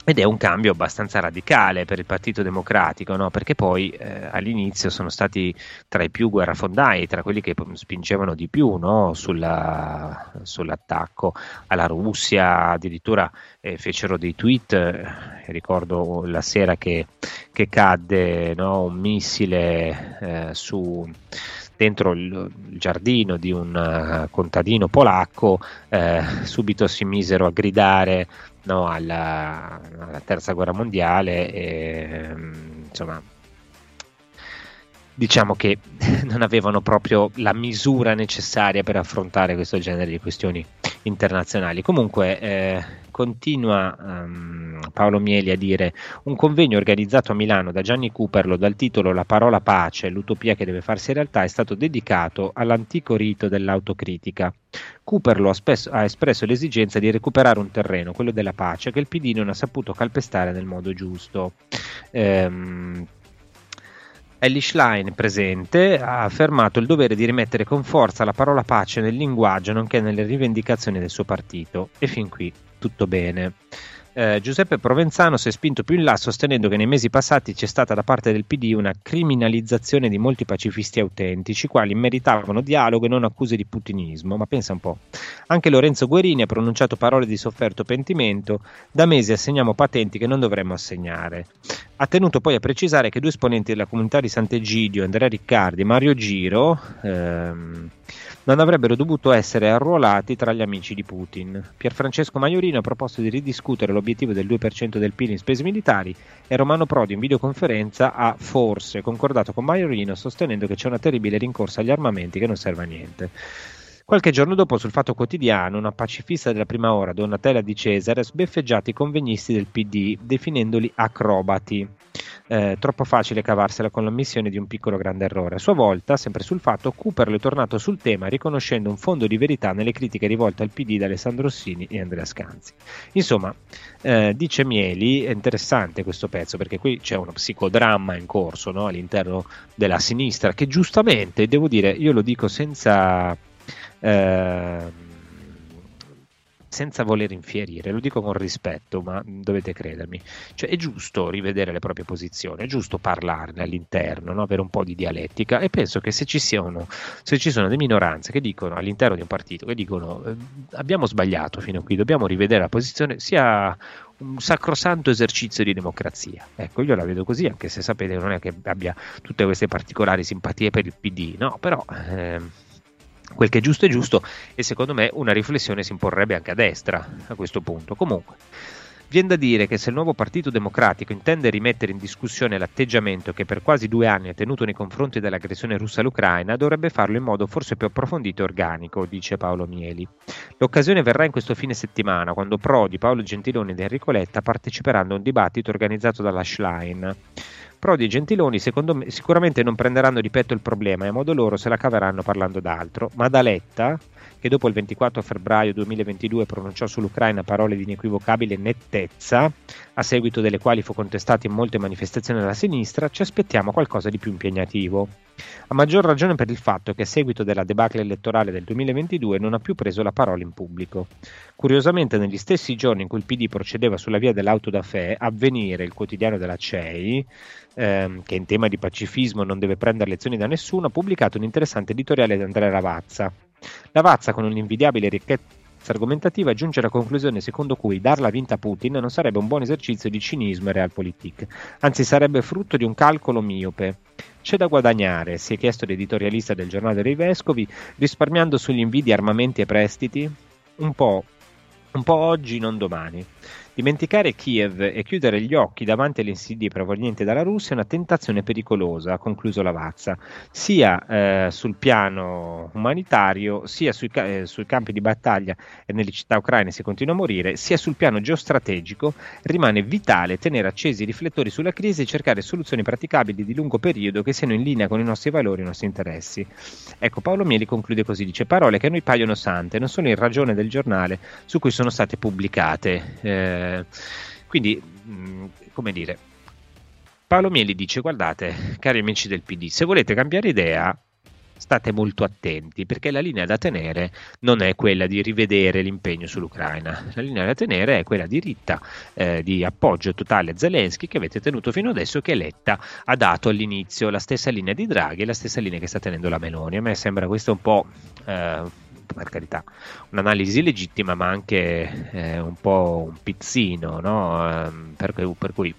ed è un cambio abbastanza radicale per il Partito Democratico, no? perché poi eh, all'inizio sono stati tra i più guerrafondai, tra quelli che spingevano di più no? Sulla, sull'attacco alla Russia, addirittura eh, fecero dei tweet, eh, ricordo la sera che, che cadde no? un missile eh, su dentro il, giardino di un uh, contadino polacco, eh, subito si misero a gridare no, alla, alla, terza guerra mondiale e insomma diciamo che [laughs] non avevano proprio la misura necessaria per affrontare questo genere di questioni internazionali. Comunque eh, continua um, Paolo Mieli a dire un convegno organizzato a Milano da Gianni Cooperlo dal titolo La parola pace, l'utopia che deve farsi realtà è stato dedicato all'antico rito dell'autocritica. Cooperlo ha, spesso, ha espresso l'esigenza di recuperare un terreno, quello della pace, che il PD non ha saputo calpestare nel modo giusto. Ehm, Ellie Schlein, presente, ha affermato il dovere di rimettere con forza la parola pace nel linguaggio nonché nelle rivendicazioni del suo partito. E fin qui tutto bene eh, Giuseppe Provenzano si è spinto più in là sostenendo che nei mesi passati c'è stata da parte del PD una criminalizzazione di molti pacifisti autentici, quali meritavano dialogo e non accuse di putinismo. Ma pensa un po'. Anche Lorenzo Guerini ha pronunciato parole di sofferto pentimento. Da mesi assegniamo patenti che non dovremmo assegnare. Ha tenuto poi a precisare che due esponenti della comunità di Sant'Egidio, Andrea Riccardi e Mario Giro, ehm, non avrebbero dovuto essere arruolati tra gli amici di Putin. Pierfrancesco Maiorino ha proposto di ridiscutere l'obiettivo del 2% del PIL in spese militari e Romano Prodi in videoconferenza ha forse concordato con Maiorino sostenendo che c'è una terribile rincorsa agli armamenti che non serve a niente. Qualche giorno dopo, sul Fatto Quotidiano, una pacifista della prima ora, Donatella Di Cesare, ha sbeffeggiato i convegnisti del PD, definendoli acrobati. Eh, troppo facile cavarsela con l'ammissione di un piccolo grande errore. A sua volta, sempre sul fatto, Cooper è tornato sul tema riconoscendo un fondo di verità nelle critiche rivolte al PD da Alessandro Rossini e Andrea Scanzi. Insomma, eh, dice Mieli, è interessante questo pezzo perché qui c'è uno psicodramma in corso no? all'interno della sinistra che giustamente, devo dire, io lo dico senza Ehm, senza voler infierire, lo dico con rispetto, ma dovete credermi. Cioè, è giusto rivedere le proprie posizioni, è giusto parlarne all'interno, no? avere un po' di dialettica e penso che se ci, siano, se ci sono delle minoranze che dicono all'interno di un partito, che dicono eh, abbiamo sbagliato fino a qui, dobbiamo rivedere la posizione, sia un sacrosanto esercizio di democrazia. Ecco, io la vedo così, anche se sapete non è che abbia tutte queste particolari simpatie per il PD, no? Però... Eh, quel che è giusto è giusto e secondo me una riflessione si imporrebbe anche a destra a questo punto. Comunque, viene da dire che se il nuovo Partito Democratico intende rimettere in discussione l'atteggiamento che per quasi due anni ha tenuto nei confronti dell'aggressione russa all'Ucraina, dovrebbe farlo in modo forse più approfondito e organico, dice Paolo Mieli. L'occasione verrà in questo fine settimana, quando Prodi, Paolo Gentiloni ed Enrico Letta parteciperanno a un dibattito organizzato dalla Schlein. Prodi e Gentiloni me sicuramente non prenderanno di petto il problema e a modo loro se la caveranno parlando d'altro, ma da Letta, che dopo il 24 febbraio 2022 pronunciò sull'Ucraina parole di inequivocabile nettezza, a seguito delle quali fu contestato in molte manifestazioni della sinistra, ci aspettiamo qualcosa di più impegnativo. A maggior ragione per il fatto che a seguito della debacle elettorale del 2022 non ha più preso la parola in pubblico. Curiosamente, negli stessi giorni in cui il PD procedeva sulla via dell'auto da fè, Avvenire, il quotidiano della CEI, ehm, che in tema di pacifismo non deve prendere lezioni da nessuno, ha pubblicato un interessante editoriale di Andrea Lavazza. Lavazza, con un'invidiabile ricchezza argomentativa, giunge alla conclusione secondo cui darla vinta a Putin non sarebbe un buon esercizio di cinismo e realpolitik, anzi sarebbe frutto di un calcolo miope. C'è da guadagnare, si è chiesto l'editorialista del giornale dei Vescovi, risparmiando sugli invidi armamenti e prestiti? Un po', un po' oggi, non domani. Dimenticare Kiev e chiudere gli occhi davanti alle insidie provenienti dalla Russia è una tentazione pericolosa, ha concluso Lavazza, sia eh, sul piano umanitario, sia sui, eh, sui, campi di battaglia e nelle città ucraine si continua a morire, sia sul piano geostrategico rimane vitale tenere accesi i riflettori sulla crisi e cercare soluzioni praticabili di lungo periodo che siano in linea con i nostri valori e i nostri interessi. Ecco, Paolo Mieli conclude così, dice parole che a noi paiono sante, non solo in ragione del giornale su cui sono state pubblicate. Eh, quindi, mh, mm, come dire, Paolo Mieli dice: Guardate, cari amici del PD, se volete cambiare idea, state molto attenti perché la linea da tenere non è quella di rivedere l'impegno sull'Ucraina, la linea da tenere è quella diritta eh, di appoggio totale a Zelensky che avete tenuto fino adesso che Letta ha dato all'inizio la stessa linea di Draghi e la stessa linea che sta tenendo la Meloni. A me sembra questo un po'... Eh, per carità, un'analisi legittima, ma anche eh, un po' un pizzino, no? eh, per, per, cui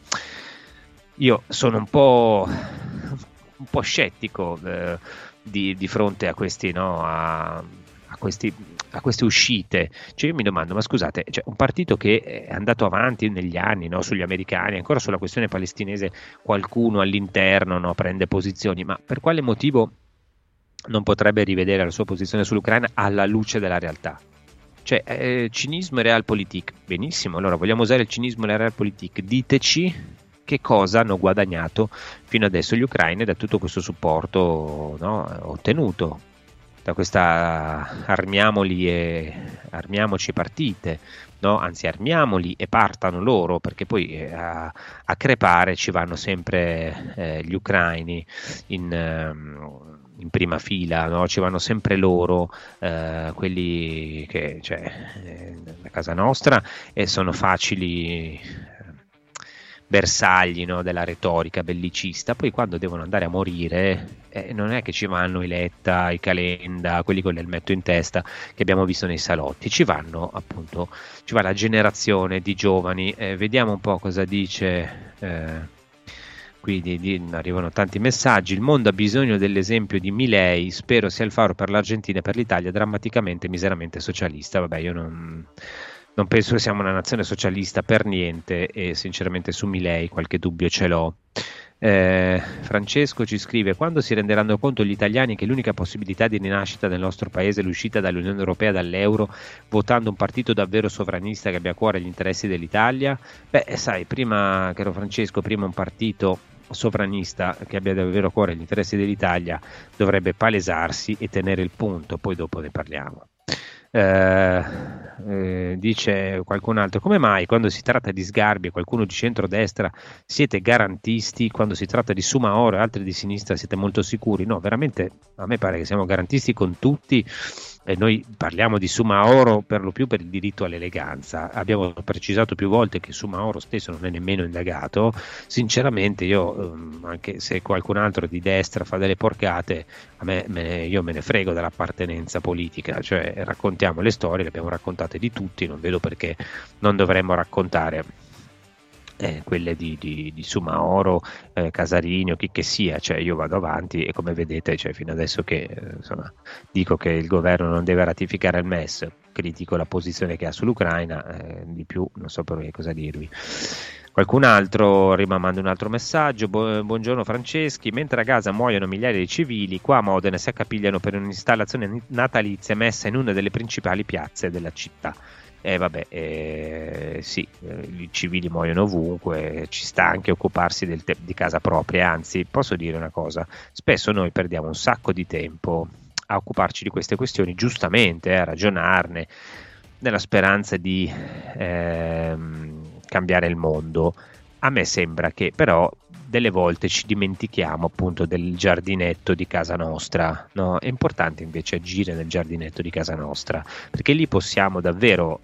io sono un po', un po scettico eh, di, di, fronte a questi, no? a, a questi a queste uscite. Cioè io mi domando, ma scusate, cioè un partito che è andato avanti negli anni no, sugli americani, ancora sulla questione palestinese qualcuno all'interno no, prende posizioni, ma per quale motivo non potrebbe rivedere la sua posizione sull'Ucraina alla luce della realtà. Cioè, eh, cinismo e realpolitik, benissimo, allora vogliamo usare il cinismo e la realpolitik, diteci che cosa hanno guadagnato fino adesso gli ucraini da tutto questo supporto no, ottenuto, da questa armiamoli e armiamoci partite, no? anzi armiamoli e partano loro, perché poi eh, a, a, crepare ci vanno sempre eh, gli ucraini in... Um, in prima fila, no? ci vanno sempre loro, eh, quelli che cioè, eh, a casa nostra e sono facili eh, bersagli no? della retorica bellicista, poi quando devono andare a morire eh, non è che ci vanno i Letta, i Calenda, quelli con l'elmetto in testa che abbiamo visto nei salotti, ci vanno appunto, ci va la generazione di giovani, eh, vediamo un po' cosa dice eh, qui di, di, arrivano tanti messaggi. Il mondo ha bisogno dell'esempio di Milei, spero sia il faro per l'Argentina e per l'Italia, drammaticamente miseramente socialista. Vabbè, io non, non penso che siamo una nazione socialista per niente e sinceramente su Milei qualche dubbio ce l'ho. Eh, Francesco ci scrive: Quando si renderanno conto gli italiani che l'unica possibilità di rinascita del nostro paese è l'uscita dall'Unione Europea, dall'euro, votando un partito davvero sovranista che abbia a cuore gli interessi dell'Italia? Beh, sai, prima, caro Francesco, prima un partito sovranista che abbia davvero a cuore gli interessi dell'Italia dovrebbe palesarsi e tenere il punto, poi dopo ne parliamo. Eh, eh, dice qualcun altro come mai quando si tratta di Sgarbi e qualcuno di centrodestra siete garantisti quando si tratta di Sumaoro e altri di sinistra siete molto sicuri no veramente a me pare che siamo garantisti con tutti e noi parliamo di Sumaoro per lo più per il diritto all'eleganza. Abbiamo precisato più volte che Sumaoro stesso non è nemmeno indagato. Sinceramente, io, ehm, anche se qualcun altro di destra fa delle porcate, a me, me ne, io me ne frego dell'appartenenza politica. Cioè, raccontiamo le storie, le abbiamo raccontate di tutti, non vedo perché non dovremmo raccontare eh, quelle di, di, di Sumaoro, eh, Casarini o chi che sia, cioè io vado avanti e come vedete cioè, fino adesso che eh, insomma, dico che il governo non deve ratificare il MES, critico la posizione che ha sull'Ucraina, eh, di più non so per cosa dirvi. Qualcun altro rimanda un altro messaggio. buongiorno Franceschi. Mentre a Gaza muoiono migliaia di civili, qua a Modena si accapigliano per un'installazione natalizia messa in una delle principali piazze della città. Eh, vabbè, eh, sì, eh, i civili muoiono ovunque, ci sta anche occuparsi te- di casa propria, anzi posso dire una cosa, spesso noi perdiamo un sacco di tempo a occuparci di queste questioni, giustamente, eh, a ragionarne, nella speranza di ehm, cambiare il mondo. A me sembra che però delle volte ci dimentichiamo appunto del giardinetto di casa nostra. No? È importante invece agire nel giardinetto di casa nostra, perché lì possiamo davvero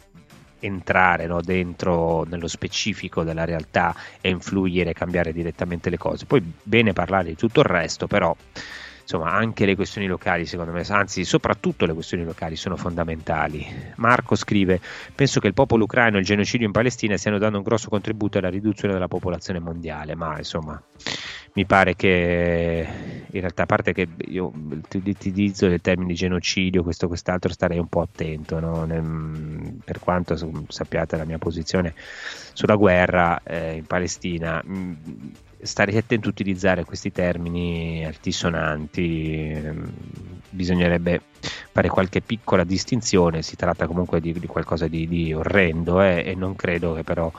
entrare no, dentro nello specifico della realtà e influire, cambiare direttamente le cose. Poi bene parlare di tutto il resto, però insomma anche le questioni locali secondo me, anzi soprattutto le questioni locali sono fondamentali. Marco scrive, penso che il popolo ucraino e il genocidio in Palestina stiano dando un grosso contributo alla riduzione della popolazione mondiale, ma insomma mi pare che in realtà a parte che io ti utilizzo il termine genocidio, questo quest'altro starei un po' attento, no? Per quanto sappiate la mia posizione sulla guerra eh, in Palestina. Mh, stare attento a utilizzare questi termini altisonanti, bisognerebbe fare qualche piccola distinzione, si tratta comunque di, di qualcosa di, di orrendo eh, e non credo che però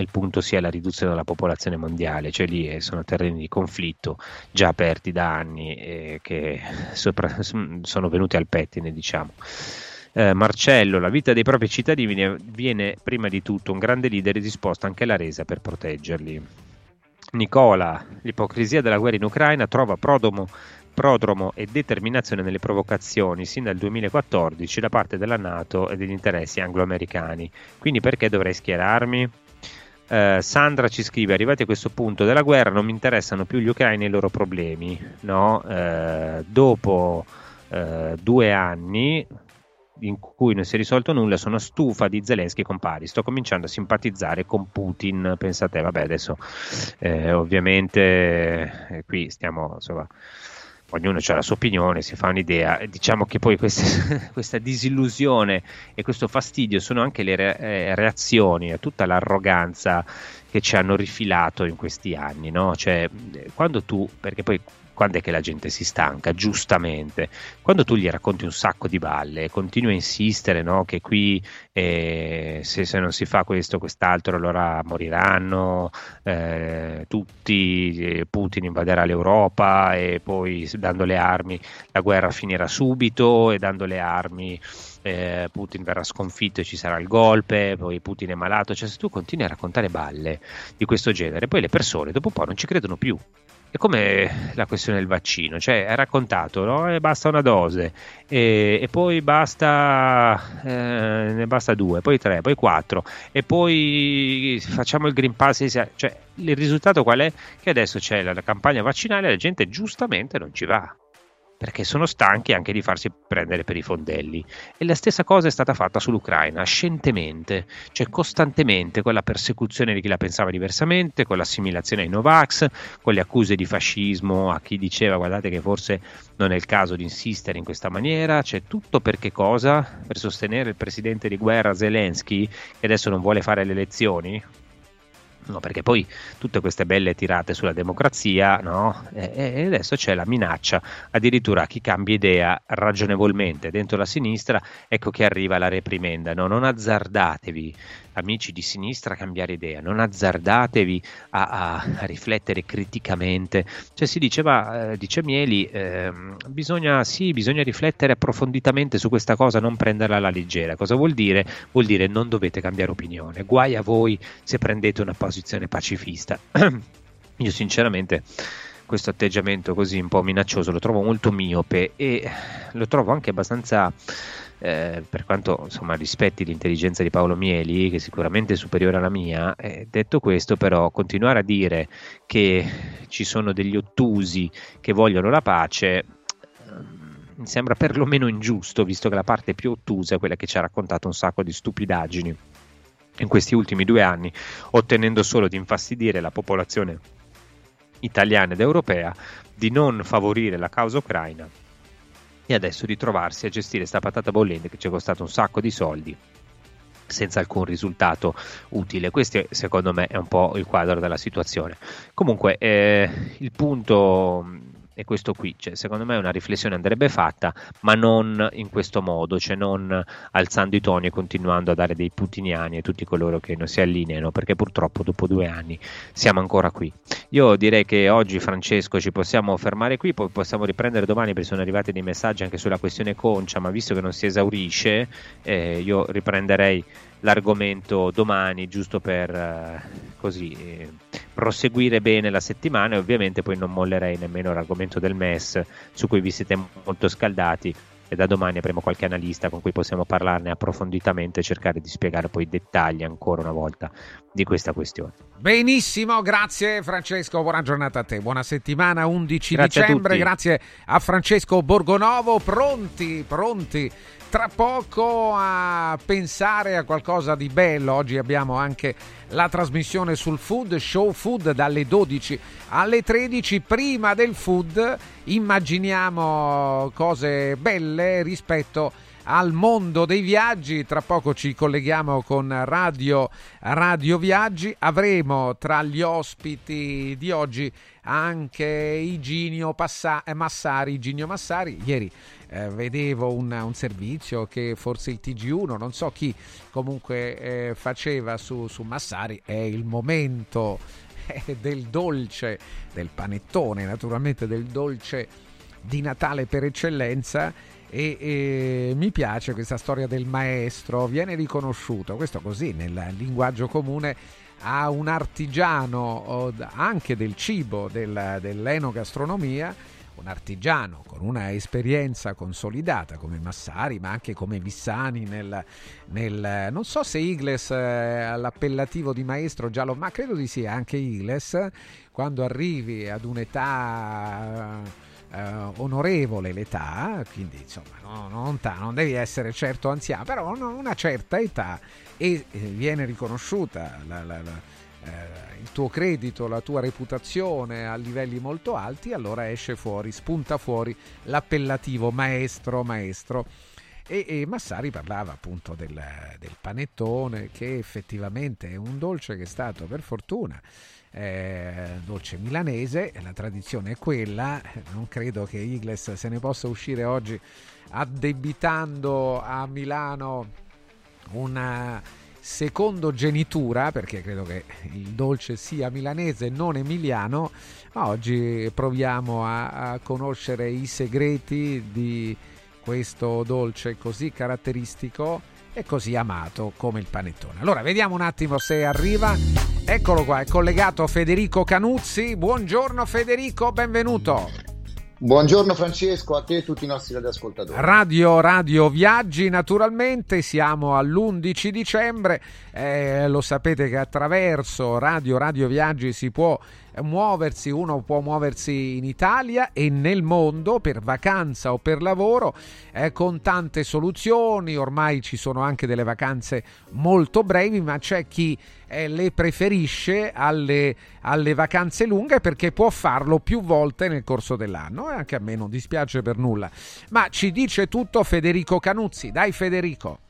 il punto sia la riduzione della popolazione mondiale, cioè lì eh, sono terreni di conflitto già aperti da anni e che sopra, sono venuti al pettine, diciamo. Eh, Marcello, la vita dei propri cittadini viene, prima di tutto un grande leader disposto anche alla resa per proteggerli. Nicola, l'ipocrisia della guerra in Ucraina trova prodomo, prodromo e determinazione nelle provocazioni sin dal 2014 da parte della Nato e degli interessi anglo-americani. Quindi perché dovrei schierarmi? Uh, Sandra ci scrive: Arrivati a questo punto della guerra, non mi interessano più gli ucraini e i loro problemi. No? Uh, dopo uh, due anni, in cui non si è risolto nulla, sono stufa di Zelensky con Paris, sto cominciando a simpatizzare con Putin, pensate, vabbè adesso eh, ovviamente eh, qui stiamo insomma ognuno ha la sua opinione, si fa un'idea. Diciamo che poi queste, [laughs] questa disillusione e questo fastidio sono anche le eh, reazioni a tutta l'arroganza che ci hanno rifilato in questi anni, no? Cioè, quando tu, perché poi quando è che la gente si stanca, giustamente. Quando tu gli racconti un sacco di balle, continui a insistere no, che qui eh, se, se, non si fa questo quest'altro allora moriranno eh, tutti, eh, Putin invaderà l'Europa e poi dando le armi la guerra finirà subito e dando le armi eh, Putin verrà sconfitto e ci sarà il golpe, poi Putin è malato, cioè se tu continui a raccontare balle di questo genere, poi le persone dopo un po' non ci credono più. È come la questione del vaccino, cioè è raccontato, no? E basta una dose, e, e poi basta, eh, ne basta due, poi tre, poi quattro, e poi facciamo il Green Pass. Cioè, il risultato qual è? Che adesso c'è la, la campagna vaccinale e la gente giustamente non ci va perché sono stanchi anche di farsi prendere per i fondelli. E la stessa cosa è stata fatta sull'Ucraina, scientemente, cioè costantemente, con la persecuzione di chi la pensava diversamente, con l'assimilazione ai Novax, le accuse di fascismo a chi diceva guardate che forse non è il caso di insistere in questa maniera, c'è tutto per che cosa? Per sostenere il presidente di guerra Zelensky, che adesso non vuole fare le elezioni, No, perché poi tutte queste belle tirate sulla democrazia, no? e, e, adesso c'è la minaccia addirittura a chi cambia idea ragionevolmente dentro la sinistra, ecco che arriva la reprimenda, no? non azzardatevi amici di sinistra cambiare idea, non azzardatevi a, a, a riflettere criticamente. Cioè si diceva, eh, dice Mieli, eh, bisogna, sì, bisogna riflettere approfonditamente su questa cosa, non prenderla alla leggera. Cosa vuol dire? Vuol dire non dovete cambiare opinione. Guai a voi se prendete una posizione pacifista. [clears throat] Io sinceramente questo atteggiamento così un po' minaccioso lo trovo molto miope e lo trovo anche abbastanza eh, per quanto insomma, rispetti l'intelligenza di Paolo Mieli, che sicuramente è superiore alla mia, eh, detto questo, però, continuare a dire che ci sono degli ottusi che vogliono la pace ehm, mi sembra perlomeno ingiusto, visto che la parte più ottusa è quella che ci ha raccontato un sacco di stupidaggini in questi ultimi due anni, ottenendo solo di infastidire la popolazione italiana ed europea, di non favorire la causa ucraina e adesso di trovarsi a gestire questa patata bollente che ci è costato un sacco di soldi senza alcun risultato utile. Questo secondo me è un po' il quadro della situazione. Comunque eh, il punto è questo qui. Cioè, secondo me una riflessione andrebbe fatta, ma non in questo modo, cioè non alzando i toni e continuando a dare dei putiniani a tutti coloro che non si allineano, perché purtroppo dopo due anni siamo ancora qui. Io direi che oggi, Francesco, ci possiamo fermare qui, poi possiamo riprendere domani perché sono arrivati dei messaggi anche sulla questione concia, ma visto che non si esaurisce, eh, io riprenderei l'argomento domani giusto per eh, così eh, proseguire bene la settimana e ovviamente poi non mollerei nemmeno l'argomento del MES su cui vi siete molto scaldati e da domani avremo qualche analista con cui possiamo parlarne approfonditamente e cercare di spiegare poi i dettagli ancora una volta di questa questione. Benissimo, grazie Francesco, buona giornata a te, buona settimana 11 Grazie a dicembre, tutti. grazie a Francesco Borgonovo, pronti, pronti tra poco a pensare a qualcosa di bello. Oggi abbiamo anche la trasmissione sul food, show food dalle 12 alle 13. Prima del food immaginiamo cose belle rispetto al mondo dei viaggi. Tra poco ci colleghiamo con Radio, Radio Viaggi. Avremo tra gli ospiti di oggi anche Iginio Passa- Massari. Iginio Massari, ieri eh, vedevo un, un servizio che forse il TG1, non so chi comunque eh, faceva su, su Massari. È il momento [laughs] eh, del dolce, del panettone, naturalmente del dolce di Natale per eccellenza e, e mi piace questa storia del maestro, viene riconosciuto, questo così nel linguaggio comune, a un artigiano anche del cibo, del- dell'enogastronomia, un artigiano con una esperienza consolidata come Massari, ma anche come Vissani nel, nel- non so se Igles eh, ha l'appellativo di maestro già lo, ma credo di sì, anche Igles, quando arrivi ad un'età eh, onorevole l'età, quindi insomma no- non, ta- non devi essere certo anziano, però una, certa età e eh, viene riconosciuta la- la- la- eh, il tuo credito, la tua reputazione a livelli molto alti, allora esce fuori, spunta fuori l'appellativo maestro, maestro. E, e Massari parlava appunto del, del panettone che effettivamente è un dolce che è stato per fortuna eh, dolce milanese, la tradizione è quella, non credo che Igles se ne possa uscire oggi addebitando a Milano una secondo genitura, perché credo che il dolce sia milanese, non emiliano, ma oggi proviamo a, a conoscere i segreti di questo dolce così caratteristico e così amato come il panettone. Allora, vediamo un attimo se arriva. Eccolo qua, è collegato Federico Canuzzi. Buongiorno Federico, benvenuto. Buongiorno Francesco, a te e a tutti i nostri radioascoltatori. Radio Radio Viaggi, naturalmente siamo all'11 dicembre, eh, lo sapete che attraverso Radio Radio Viaggi si può muoversi, uno può muoversi in Italia e nel mondo per vacanza o per lavoro eh, con tante soluzioni, ormai ci sono anche delle vacanze molto brevi, ma c'è chi eh, le preferisce alle, alle vacanze lunghe perché può farlo più volte nel corso dell'anno e anche a me non dispiace per nulla. Ma ci dice tutto Federico Canuzzi, dai Federico.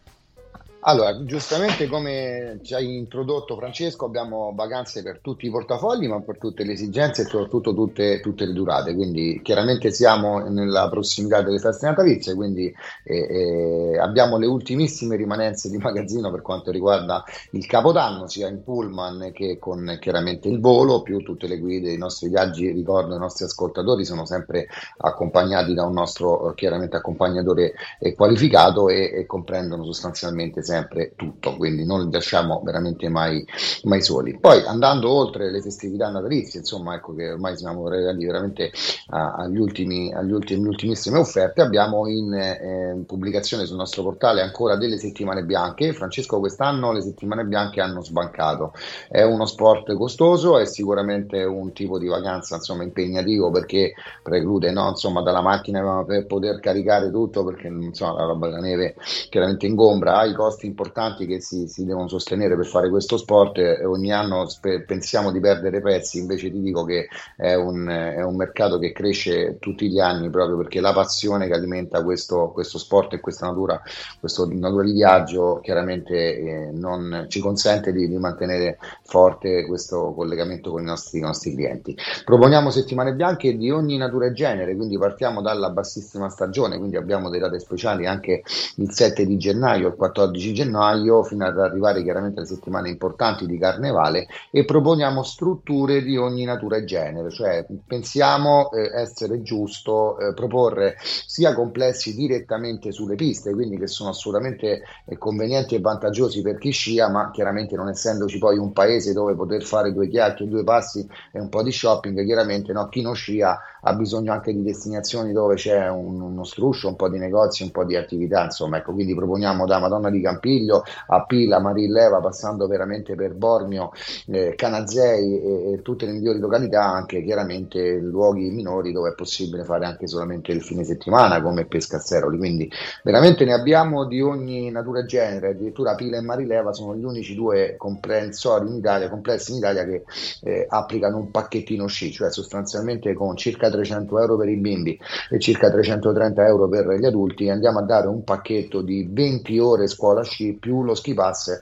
Allora, giustamente come ci hai introdotto Francesco, abbiamo vacanze per tutti i portafogli, ma per tutte le esigenze e soprattutto tutte, tutte le durate. Quindi chiaramente siamo nella prossimità delle feste natalizie, quindi eh, eh, abbiamo le ultimissime rimanenze di magazzino per quanto riguarda il Capodanno, sia in pullman che con chiaramente il volo, più tutte le guide, i nostri viaggi, ricordo i nostri ascoltatori sono sempre accompagnati da un nostro chiaramente accompagnatore eh, qualificato e, e comprendono sostanzialmente sempre tutto, quindi non li lasciamo veramente mai, mai soli. Poi andando oltre le festività natalizie, insomma, ecco che ormai siamo veramente agli ultimi, agli ultimi, ultimissime offerte, abbiamo in eh, pubblicazione sul nostro portale ancora delle settimane bianche. Francesco, quest'anno le settimane bianche hanno sbancato. È uno sport costoso, è sicuramente un tipo di vacanza insomma impegnativo perché preclude no, insomma, dalla macchina per poter caricare tutto perché insomma, la roba della neve chiaramente ingombra, ha i costi importanti che si, si devono sostenere per fare questo sport e ogni anno spe- pensiamo di perdere pezzi, invece ti dico che è un, è un, mercato che cresce tutti gli anni proprio perché la passione che alimenta questo, questo sport e questa natura, questo natura di viaggio chiaramente eh, non ci consente di, di, mantenere forte questo collegamento con i nostri, i nostri clienti. Proponiamo settimane bianche di ogni natura e genere, quindi partiamo dalla bassissima stagione, quindi abbiamo dei date speciali anche il 7 di gennaio, il 14 gennaio, fino ad arrivare chiaramente alle settimane importanti di carnevale e proponiamo strutture di ogni natura e genere, cioè pensiamo eh, essere giusto eh, proporre sia complessi direttamente sulle piste, quindi che sono assolutamente eh, convenienti e vantaggiosi per chi scia, ma chiaramente non essendoci poi un paese dove poter fare due chiacchiere, due passi e un po' di shopping, chiaramente no, chi non scia ha bisogno anche di destinazioni dove c'è un, uno struscio, un po' di negozi, un po' di attività, insomma, ecco, quindi proponiamo da Madonna di Campiglio a Pila, Marilleva, passando veramente per Bormio, eh, Canazei e, e, tutte le migliori località, anche chiaramente luoghi minori dove è possibile fare anche solamente il fine settimana come Pescasseroli, quindi veramente ne abbiamo di ogni natura e genere, addirittura Pila e Marileva sono gli unici due comprensori in Italia, complessi in Italia che eh, applicano un pacchettino sci, cioè sostanzialmente con circa 300 euro per i bimbi e circa 330 euro per gli adulti, andiamo a dare un pacchetto di 20 ore scuola sci più lo ski pass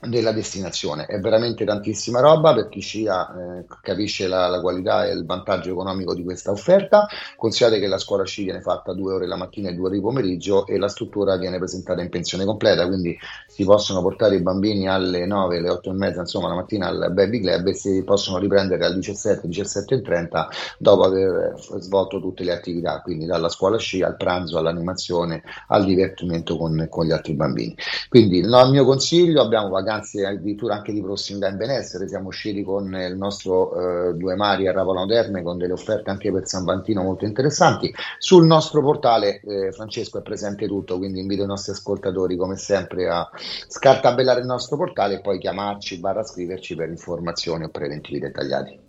della destinazione. È veramente tantissima roba per chi scia eh, capisce la, la, qualità e il vantaggio economico di questa offerta. Considerate che la scuola sci viene fatta due ore la mattina e due ore di pomeriggio e la struttura viene presentata in pensione completa, quindi si possono portare i bambini alle 9, alle 8 e mezza, insomma la mattina al baby club e si possono riprendere alle 17, 17 e 30 dopo aver svolto tutte le attività, quindi dalla scuola sci al pranzo, all'animazione, al divertimento con, con gli altri bambini. Quindi il mio consiglio, abbiamo vacanze addirittura anche di prossimità in benessere. Siamo usciti con il nostro eh, Due Mari a Rapolano Terme con delle offerte anche per San Vantino molto interessanti. Sul nostro portale, eh, Francesco, è presente tutto, quindi invito i nostri ascoltatori come sempre a scartabellare il nostro portale e poi chiamarci, barra scriverci per informazioni o preventivi dettagliati.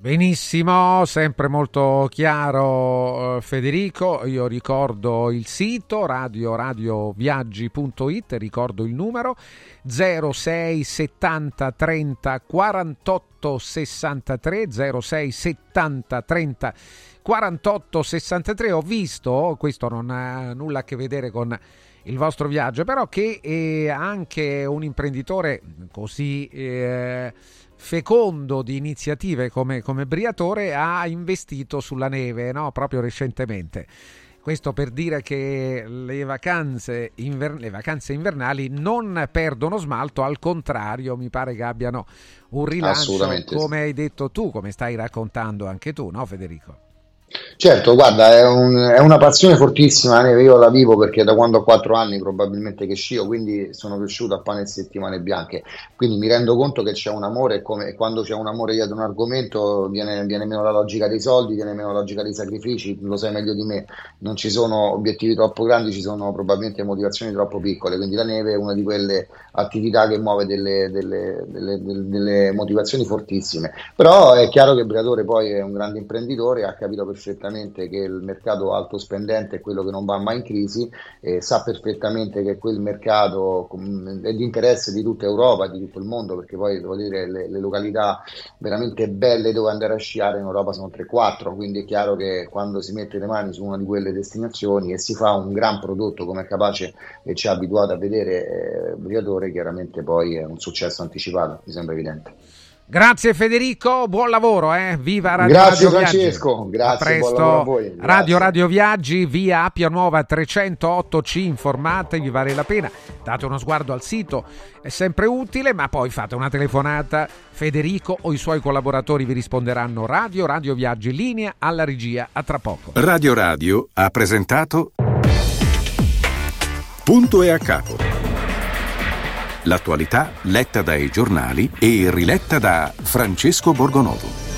Benissimo, sempre molto chiaro eh, Federico, io ricordo il sito radioradioviaggi.it, ricordo il numero 06 70 30 48 63 06 70 30 48 63 ho visto, questo non ha nulla a che vedere con il vostro viaggio, però che è anche un imprenditore così... Eh, fecondo di iniziative come, come Briatore ha investito sulla neve no? proprio recentemente. Questo per dire che le vacanze, inver- le vacanze, invernali non perdono smalto, al contrario, mi pare che abbiano un rilancio, come hai detto tu, come stai raccontando anche tu, no Federico? Certo, guarda, è, un, è, una passione fortissima io la vivo perché da quando ho 4 anni probabilmente che scio, quindi sono cresciuto a pane e settimane bianche, quindi mi rendo conto che c'è un amore e quando c'è un amore dietro un argomento viene, viene, meno la logica dei soldi, viene meno la logica dei sacrifici, lo sai meglio di me, non ci sono obiettivi troppo grandi, ci sono probabilmente motivazioni troppo piccole, quindi la neve è una di quelle attività che muove delle, delle, delle, delle motivazioni fortissime, però è chiaro che Briatore poi è un grande imprenditore, ha capito perfettamente perfettamente che il mercato alto spendente è quello che non va mai in crisi, eh, sa perfettamente che quel mercato è di interesse di tutta Europa, di tutto il mondo, perché poi devo dire le, le località veramente belle dove andare a sciare in Europa sono 3-4, quindi è chiaro che quando si mette le mani su una di quelle destinazioni e si fa un gran prodotto come è capace e ci ha abituato a vedere eh, Briatore, chiaramente poi è un successo anticipato, mi sembra evidente. Grazie Federico, buon lavoro, eh? viva Radio Grazie Radio Francesco, Viaggi. grazie, a presto. a voi. Grazie. Radio Radio Viaggi via Appia Nuova 308C, informatevi, vale la pena, date uno sguardo al sito, è sempre utile, ma poi fate una telefonata, Federico o i suoi collaboratori vi risponderanno Radio Radio Viaggi, linea alla regia, a tra poco. Radio Radio ha presentato Punto e a capo L'attualità letta dai giornali e riletta da Francesco Borgonovo.